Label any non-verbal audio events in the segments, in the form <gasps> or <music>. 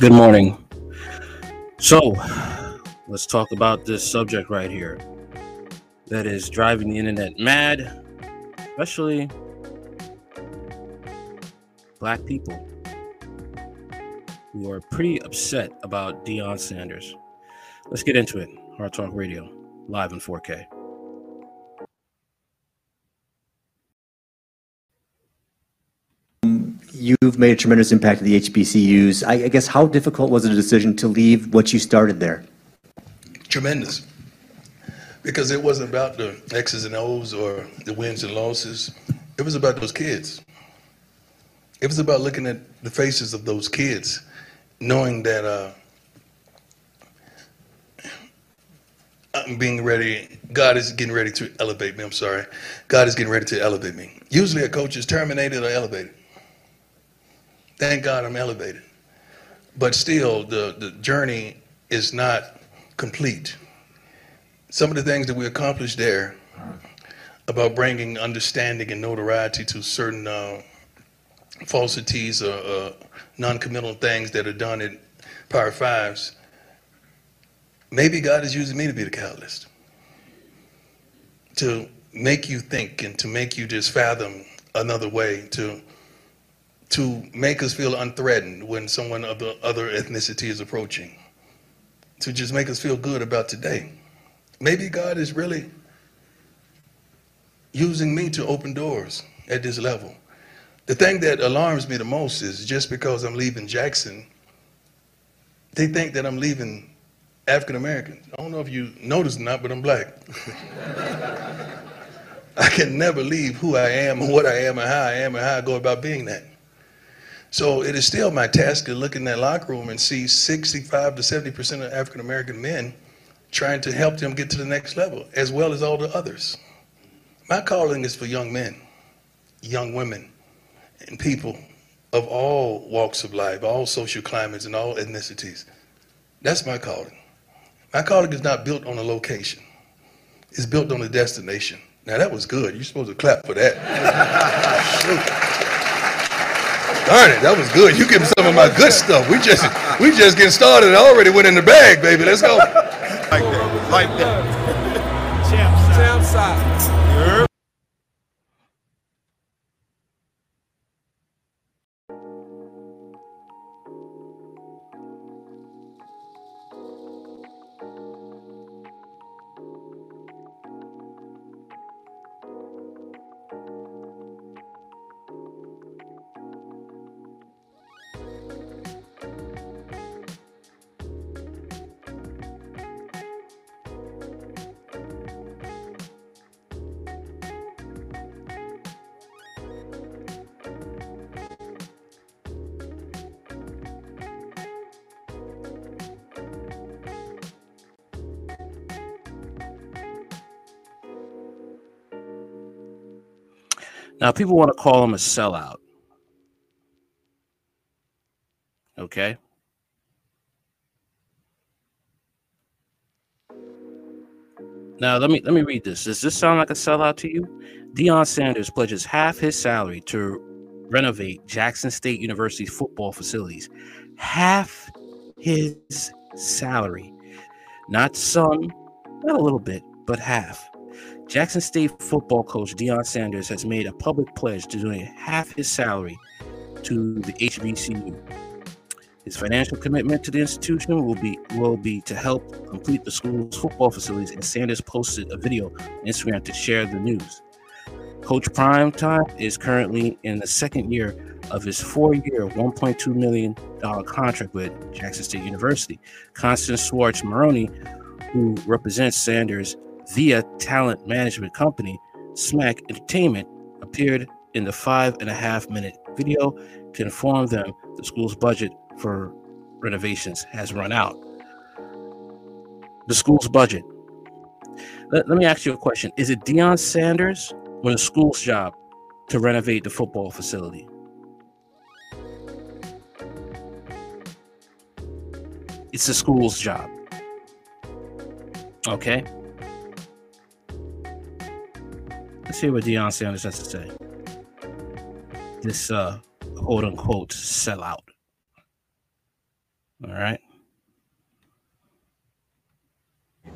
Good morning. So, let's talk about this subject right here that is driving the internet mad, especially black people who are pretty upset about Deion Sanders. Let's get into it. Hard Talk Radio, live in 4K. You've made a tremendous impact to the HBCUs. I, I guess how difficult was the decision to leave what you started there? Tremendous. Because it wasn't about the X's and O's or the wins and losses. It was about those kids. It was about looking at the faces of those kids, knowing that uh, I'm being ready. God is getting ready to elevate me. I'm sorry. God is getting ready to elevate me. Usually a coach is terminated or elevated. Thank God I'm elevated. But still, the, the journey is not complete. Some of the things that we accomplished there about bringing understanding and notoriety to certain uh, falsities or uh, non-committal things that are done in Power Fives, maybe God is using me to be the catalyst to make you think and to make you just fathom another way to to make us feel unthreatened when someone of the other ethnicity is approaching, to just make us feel good about today. Maybe God is really using me to open doors at this level. The thing that alarms me the most is just because I'm leaving Jackson, they think that I'm leaving African Americans. I don't know if you noticed or not, but I'm black. <laughs> I can never leave who I am and what I am and how I am and how I go about being that. So it is still my task to look in that locker room and see 65 to 70% of African American men trying to help them get to the next level, as well as all the others. My calling is for young men, young women, and people of all walks of life, all social climates, and all ethnicities. That's my calling. My calling is not built on a location. It's built on a destination. Now that was good. You're supposed to clap for that. <laughs> Darn it, that was good. You give me some of my good stuff. We just we just getting started. I already went in the bag, baby. Let's go. Like that. Like that. Champ side. Champ side. Now, people want to call him a sellout. Okay. Now let me let me read this. Does this sound like a sellout to you? Deion Sanders pledges half his salary to renovate Jackson State University's football facilities. Half his salary. Not some, not a little bit, but half. Jackson State football coach Deion Sanders has made a public pledge to donate half his salary to the HBCU. His financial commitment to the institution will be will be to help complete the school's football facilities, and Sanders posted a video on Instagram to share the news. Coach Prime Time is currently in the second year of his four-year, $1.2 million contract with Jackson State University. Constance Schwartz Morini, who represents Sanders via talent management company SMAC Entertainment, appeared in the five and a half minute video to inform them the school's budget for renovations has run out. The school's budget. Let, let me ask you a question. Is it Deion Sanders or the school's job to renovate the football facility? It's the school's job. Okay. Let's hear what Deion Sanders has to say. This uh quote unquote sellout. All right. So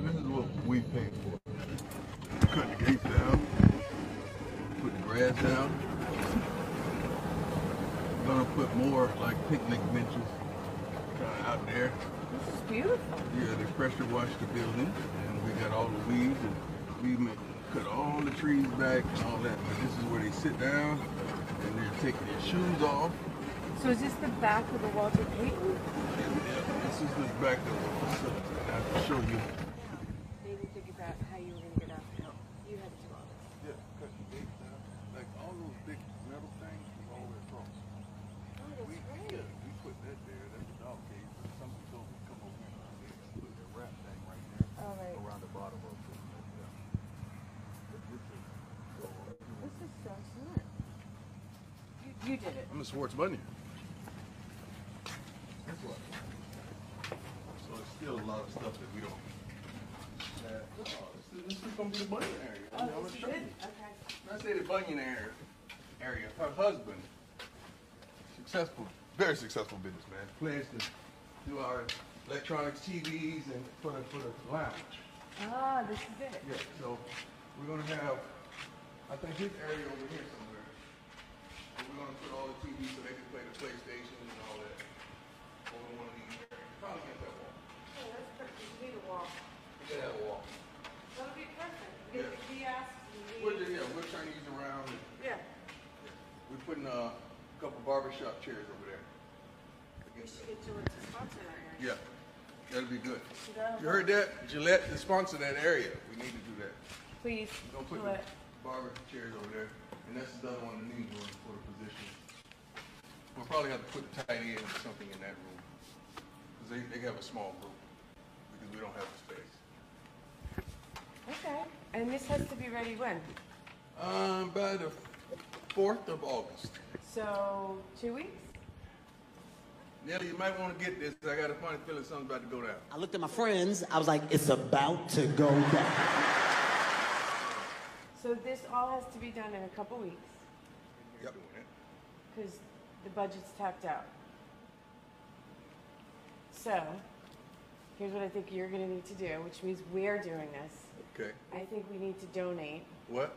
this is what we paid for. Cut the gates down, put the grass down. We're gonna put more like picnic benches kind of out there. This is beautiful. Yeah, they pressure washed the building, and we got all the weeds, and we make, cut all the trees back and all that. But this is where they sit down, and they're taking their shoes off. So is this the back of the Walter Payton? Yeah, this is the back of the facility. and I can show you. Maybe think about how you were going to get out the hill. You had to do all this. Yeah, cut the gates down. Like all those big metal things is all the way across. Oh, that's We, great. yeah, we put that there. That's a dog cage. But some people come over here and they put their wrap thing right there All right. around the bottom of it. Yeah. But this is so. This is so smart. You, you did it. Swartz Bunny. That's what. So it's still a lot of stuff that we don't. have. Oh, this, is, this is gonna be the bunny area. I mean, I'm gonna show you. Okay. I say the Bunyan area, area, her husband, successful, very successful businessman, plans to do our electronics, TVs, and for the, for the lounge. Ah, this is it. Yeah, so we're gonna have, I think his area over here somewhere. And we're gonna put all the TVs so they can play the PlayStation and all that. Over one of these areas. Probably get that wall. Oh, that's perfect. You need a wall. We have a wall. That'll be perfect. Get the kiosks and We're, yeah, we're turning these around and Yeah. we're putting uh, a couple barbershop chairs over there. We should get George to sponsor that area. Yeah, that'll be good. You heard that? Gillette to sponsor that area. We need to do that. Please, We're gonna put do the barber chairs over there, and that's the other one that needs one for the position. We'll probably have to put the tight end or something in that room, because they, they have a small group, because we don't have the space. Okay. And this has to be ready when? Um, by the fourth of August. So, two weeks? Nelly, you might wanna get this, I got a funny feeling something's about to go down. I looked at my friends. I was like, it's about to go down. So this all has to be done in a couple weeks Yep. because the budget's tapped out. So, here's what I think you're gonna need to do, which means we're doing this. Okay, I think we need to donate, what?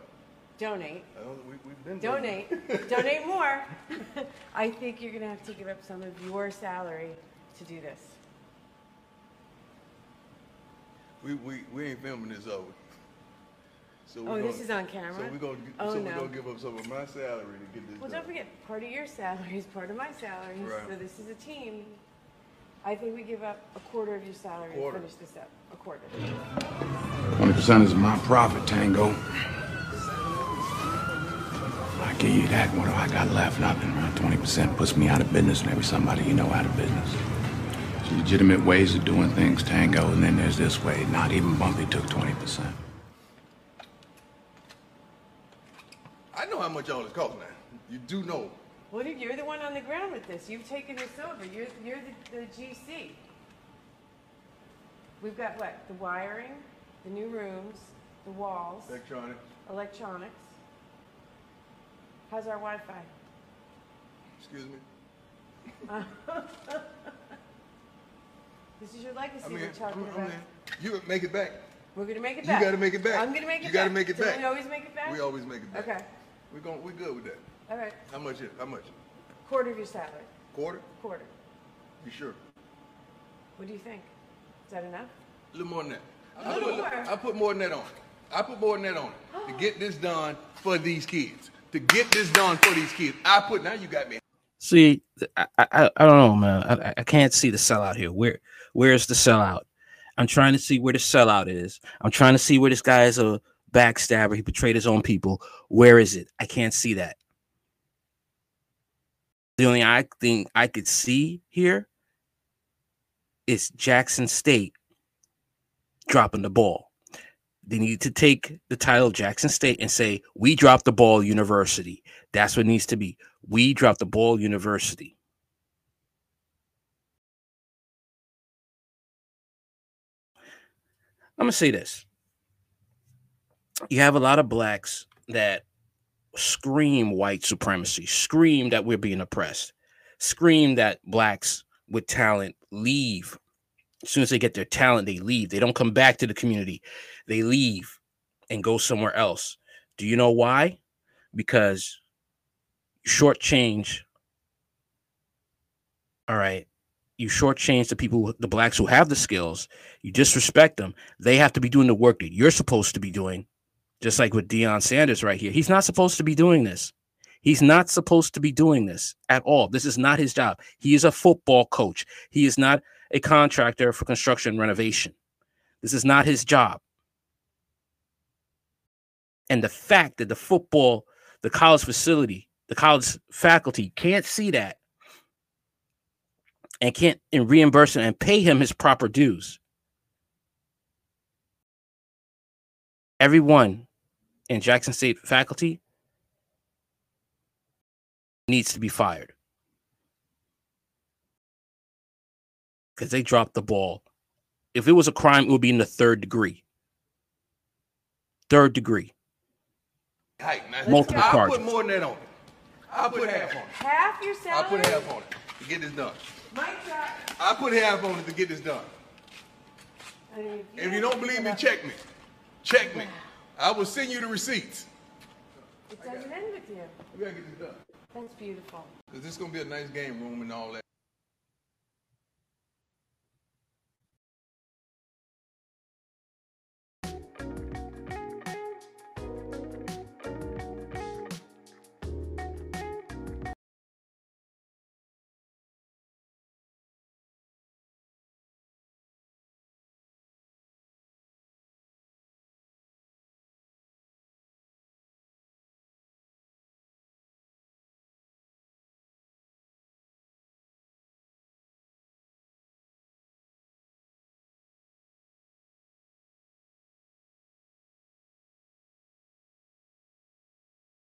donate, I don't, we, we've been. doing donate, <laughs> donate more. <laughs> I think you're gonna have to give up some of your salary to do this. We, we, we ain't filming this over. So we're Oh, this gonna- is on camera? So we're going Oh, so no. to give up some of my salary to get this Well, don't forget, part of your salary is part of my salary, Right. so this is a team. I think we give up a quarter of your salary and finish this up, a quarter. 20% is my profit, Tango. I give you that. What do I got left? Nothing. Around 20% puts me out of business and every somebody you know out of business. There's legitimate ways of doing things, Tango, and then there's this way. Not even Bumpy took 20%. what y'all is causing now. You do know. Well, you're the one on the ground with this. You've taken this over. You're, you're the, the GC. We've got what? The wiring, the new rooms, the walls. Electronics. Electronics. How's our Wi-Fi? Excuse me? <laughs> this is your legacy I mean, we're talking I'm, about. In. you make it back. We're going to make it back. You got to make it back. I'm going to make it you back. You got to make it Do back. we always make it back? We always make it back. Okay. We're going. We're good with that. All right. How much? Is, it? how much? Quarter of your salary. Quarter? Quarter. You sure? What do you think? Is that enough? A little more than that. A I little put, more. I put more than that on it. I put more than that on it to <gasps> get this done for these kids. To get this done for these kids. I put. Now you got me. See, I, I, I don't know, man. I, I can't see the sellout here. Where, where's the sellout? I'm trying to see where the sellout is. I'm trying to see where this guy is a backstabber. He betrayed his own people. Where is it? I can't see that. The only I thing I could see here is Jackson State dropping the ball. They need to take the title Jackson State and say, We dropped the ball, University. That's what needs to be. We dropped the ball, University. I'm going to say this. You have a lot of blacks that scream white supremacy, scream that we're being oppressed, scream that blacks with talent leave. As soon as they get their talent, they leave. They don't come back to the community. They leave and go somewhere else. Do you know why? Because shortchange. All right. You shortchange the people, the blacks who have the skills. You disrespect them. They have to be doing the work that you're supposed to be doing. Just like with Deion Sanders right here. He's not supposed to be doing this. He's not supposed to be doing this at all. This is not his job. He is a football coach. He is not a contractor for construction renovation. This is not his job. And the fact that the football, the college facility, the college faculty can't see that and can't and reimburse him and pay him his proper dues. Everyone in Jackson State faculty needs to be fired because they dropped the ball. If it was a crime, it would be in the third degree. Third degree. Height, man. Multiple I'll charges. put more than that on it. I'll put half on it. Half your salary? I'll put half on it to get this done. Mike got, I'll put half on it to get this done. I mean, If you don't believe me, check me. Check me. I will send you the receipts. It doesn't end with you. We gotta get this done. That's beautiful. This is gonna be a nice game room and all that.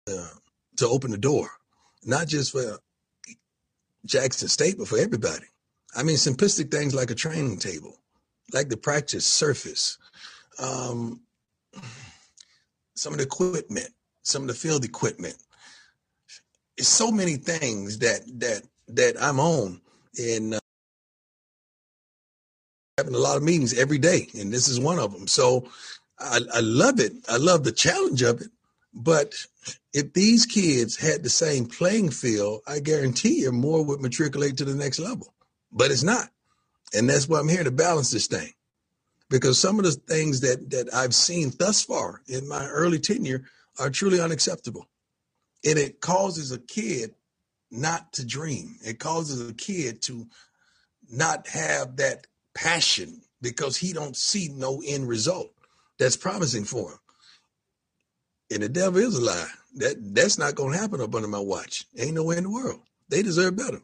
To open the door, not just for Jackson State, but for everybody. I mean, simplistic things like a training table, like the practice surface, um, some of the equipment, some of the field equipment. It's so many things that that that I'm on, and uh, having a lot of meetings every day, and this is one of them. So I, I love it. I love the challenge of it. But if these kids had the same playing field, I guarantee you more would matriculate to the next level. But it's not. And that's why I'm here to balance this thing. Because some of the things that that I've seen thus far in my early tenure are truly unacceptable. And it causes a kid not to dream. It causes a kid to not have that passion because he don't see no end result that's promising for him. And the devil is a lie. That that's not gonna happen up under my watch. Ain't no way in the world. They deserve better.